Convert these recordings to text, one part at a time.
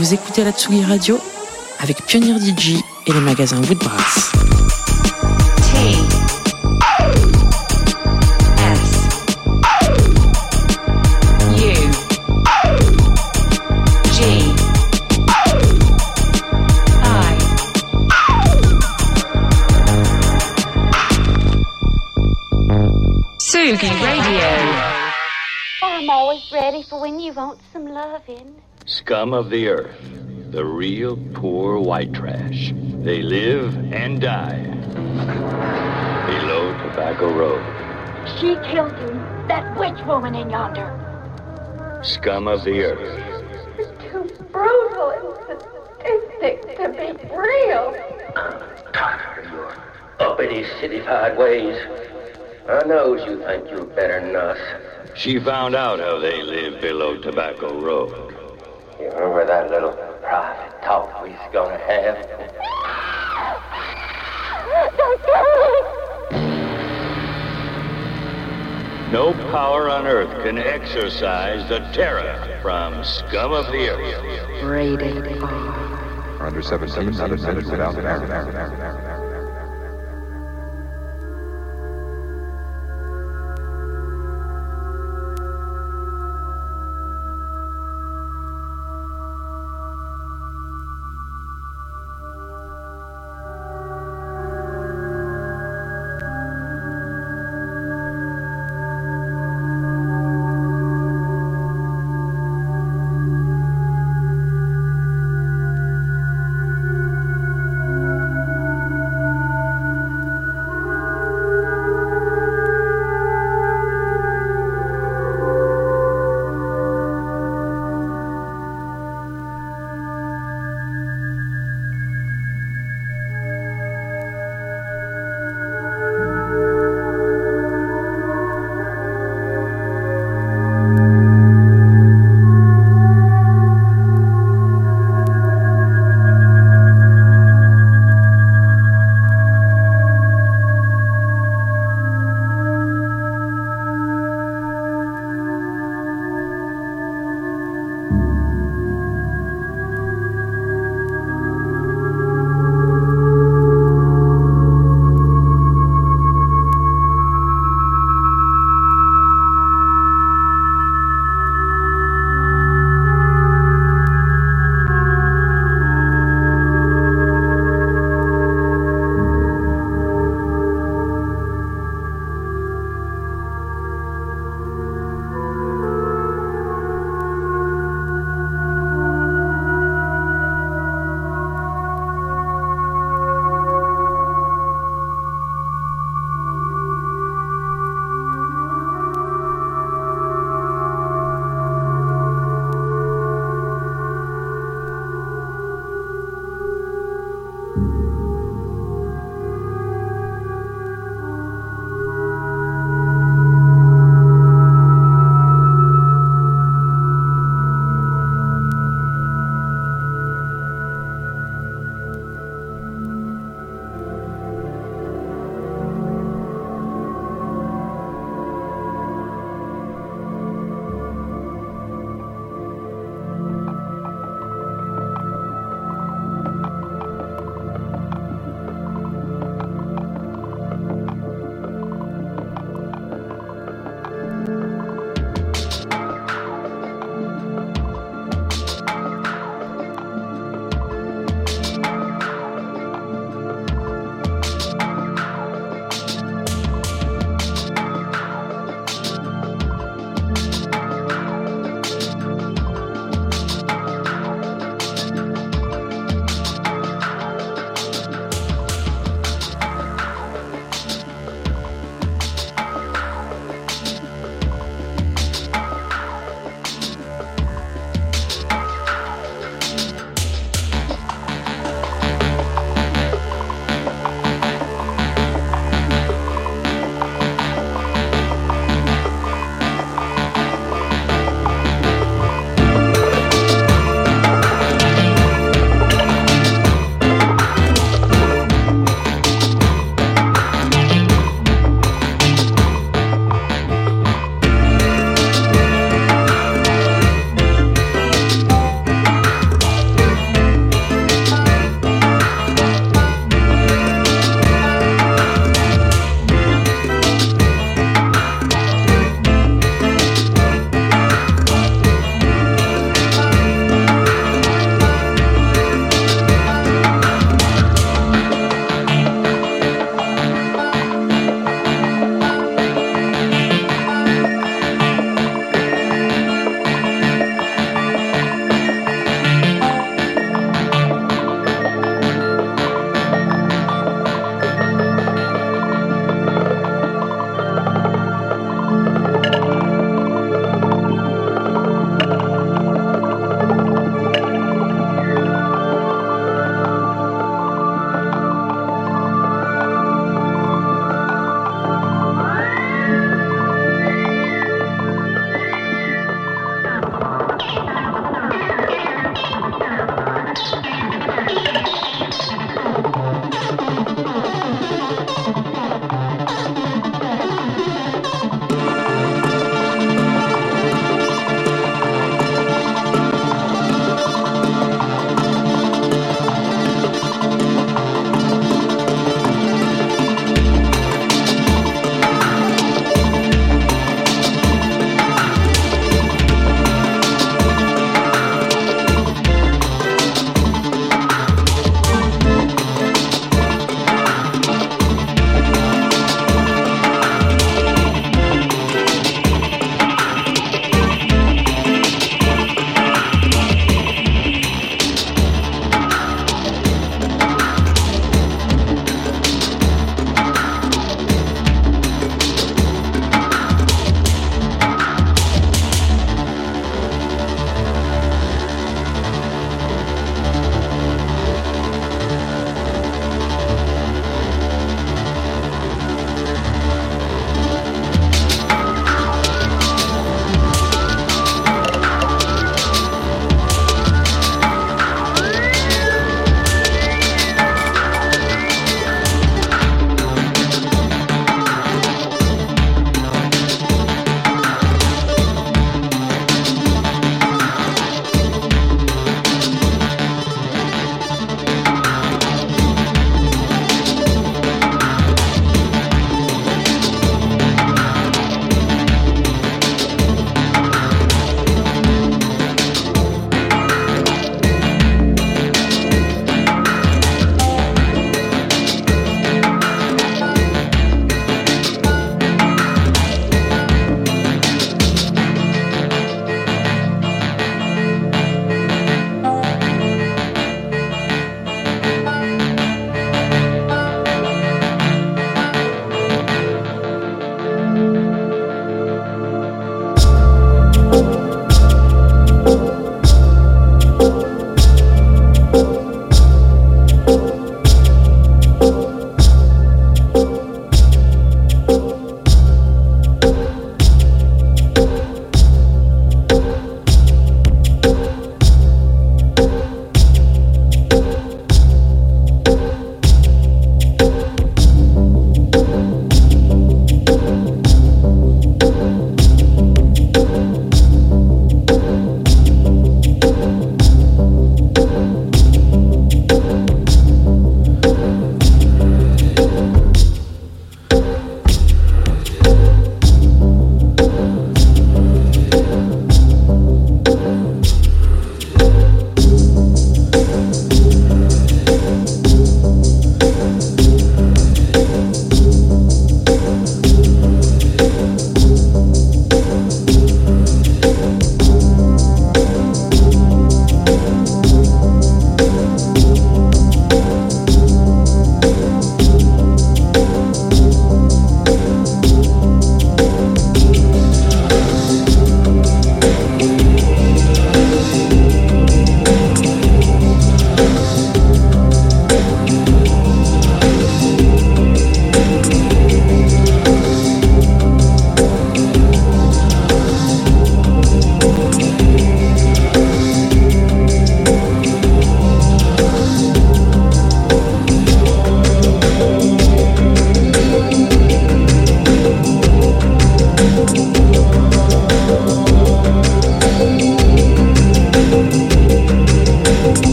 Vous écoutez la Tsugi Radio avec Pionnier DJ et le magasin Woodbrass. T S U G I Sugi Radio. I'm always ready for when you want some loving. Scum of the earth. The real poor white trash. They live and die below Tobacco Road. She killed you, that witch woman in yonder. Scum of the earth. It's too brutal and sadistic to be real. I'm tired of your uppity, cityfied ways. I knows you think you're better than us. She found out how they live below Tobacco Road. You remember that little private talk we was gonna have? No power on earth can exorcise the terror from Scum of the earth. Rated R. Are under 17, not admitted without parent.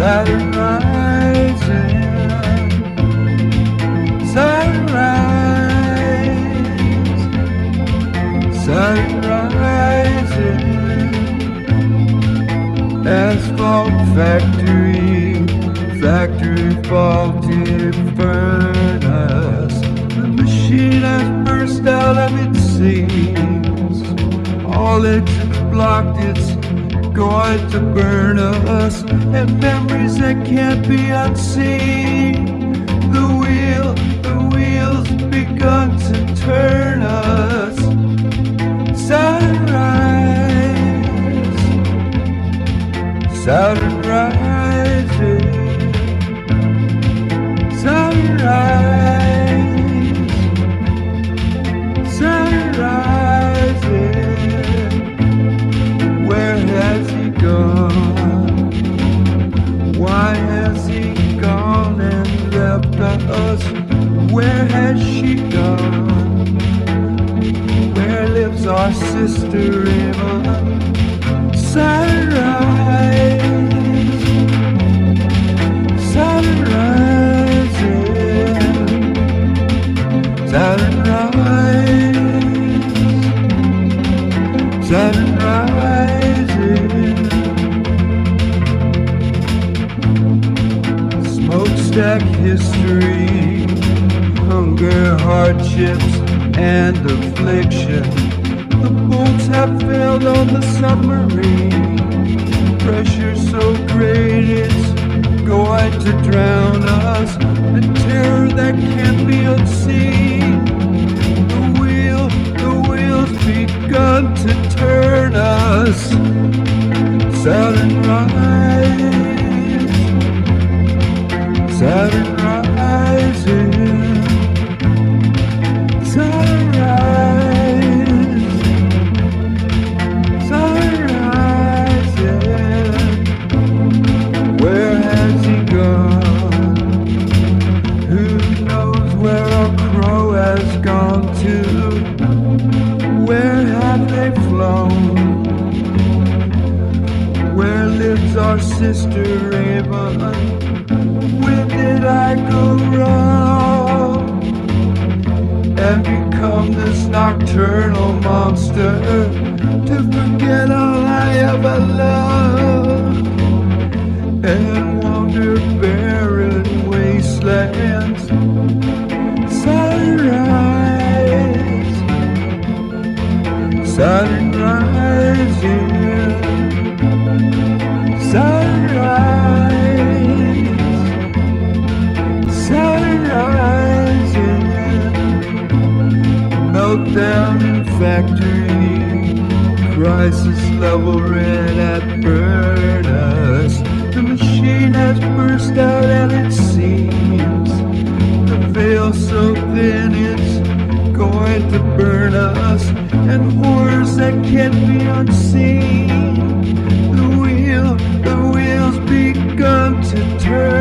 Saturn rising, Saturn rise, Saturn rising. Asphalt factory, factory faulty furnace. The machine has burst out of its seams. All it's blocked, it's going to burn us. And memories that can't be unseen. The wheel, the wheels begun to turn us. Sunrise, Saturn Smokestack history, hunger, hardships, and affliction. Have failed on the submarine. Pressure so great it's going to drown us. A terror that can't be unseen. The wheel, the wheels begun to turn us. Saturn rise, Saturn rising. Where have they flown? Where lives our sister Raven? When did I go wrong? and become this nocturnal monster to forget all I ever loved sunrise, yeah. sunrise, sunrise, yeah meltdown factory, crisis level red at burn us. The machine has burst out and it seems The veil so thin it's going to burn us, and horrors that can't be unseen. The wheel, the wheels begun to turn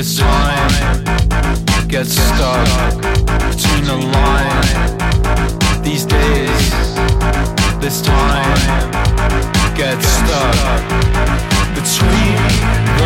this time get stuck between the line. These days, this time get stuck between.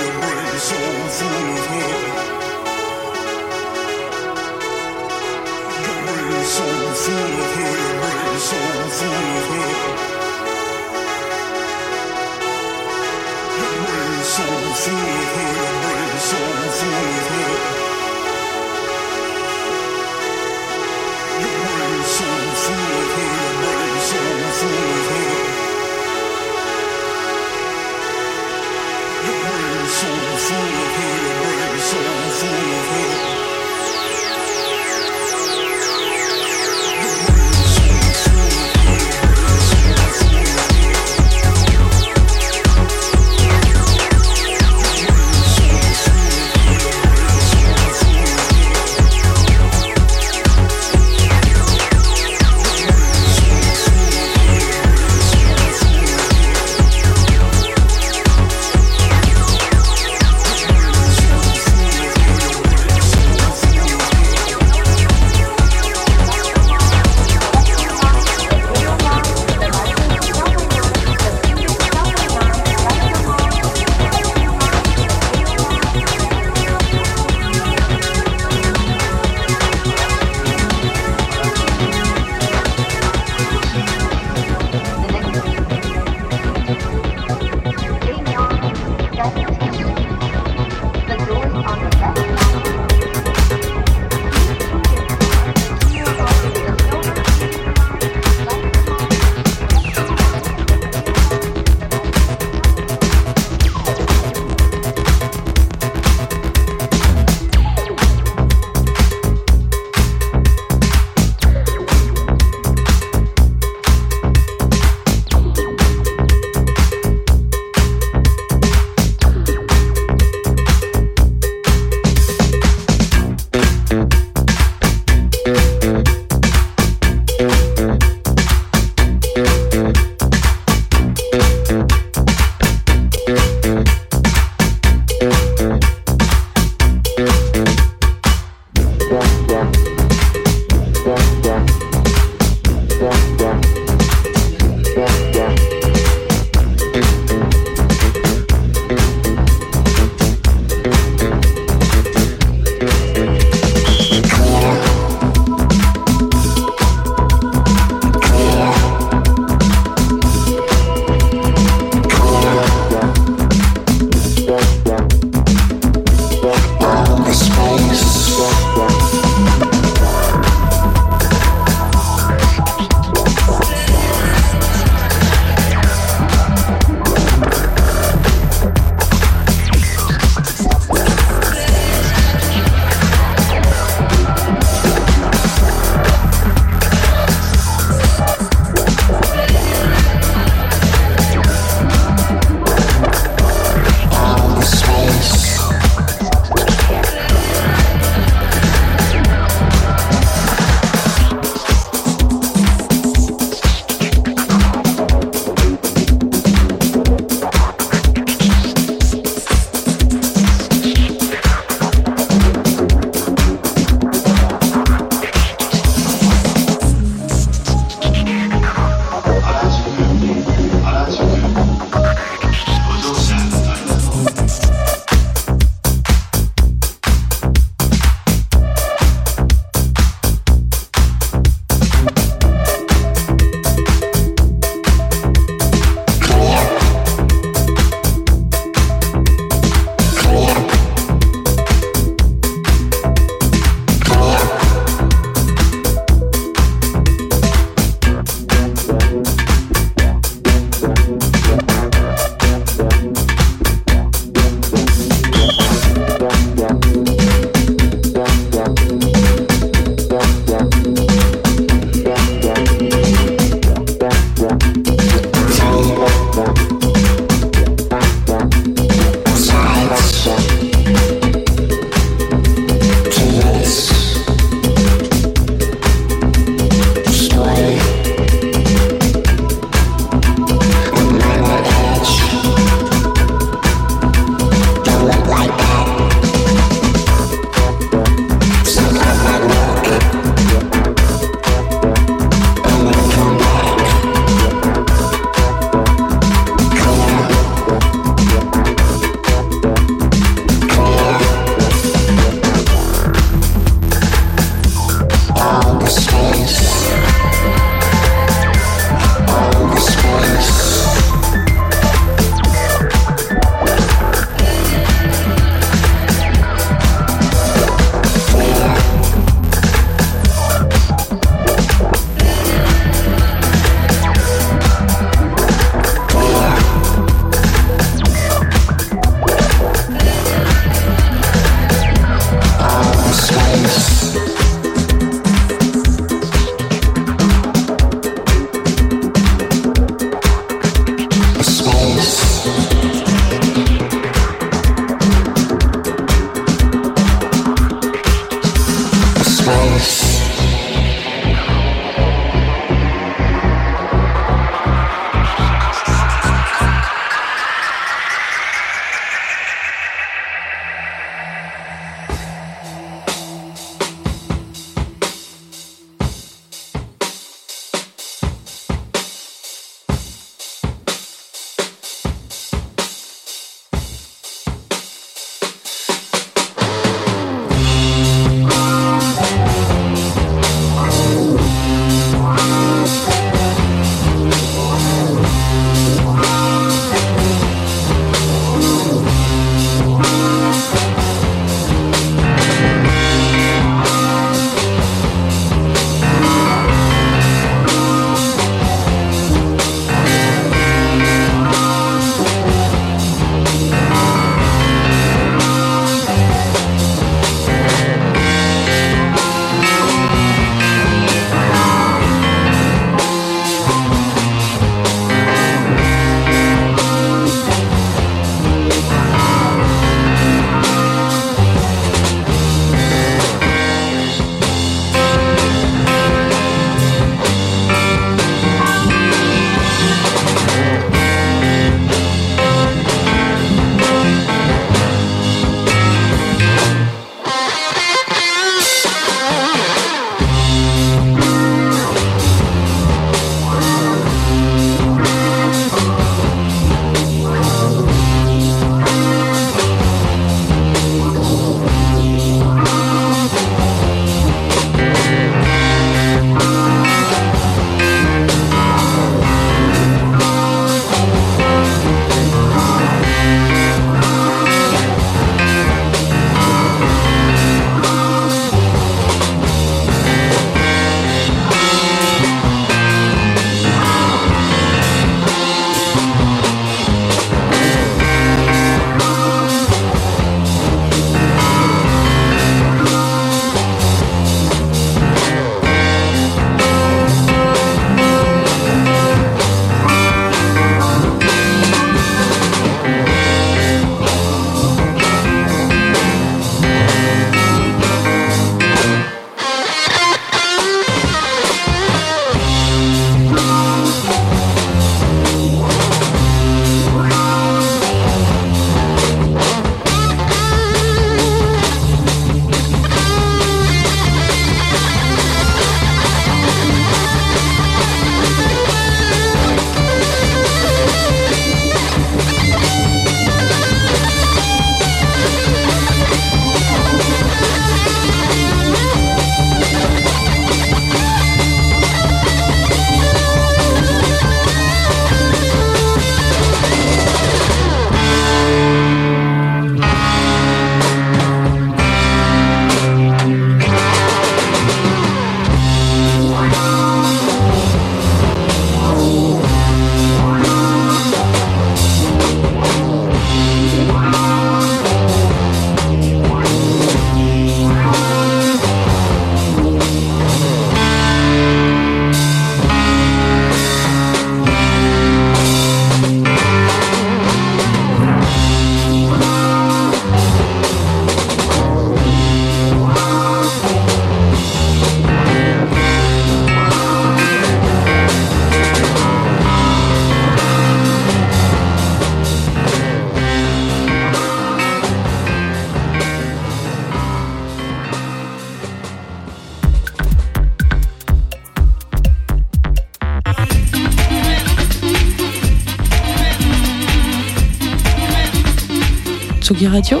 Radio,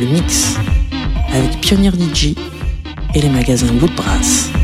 le mix, avec Pionnier DJ et les magasins Woodbrass.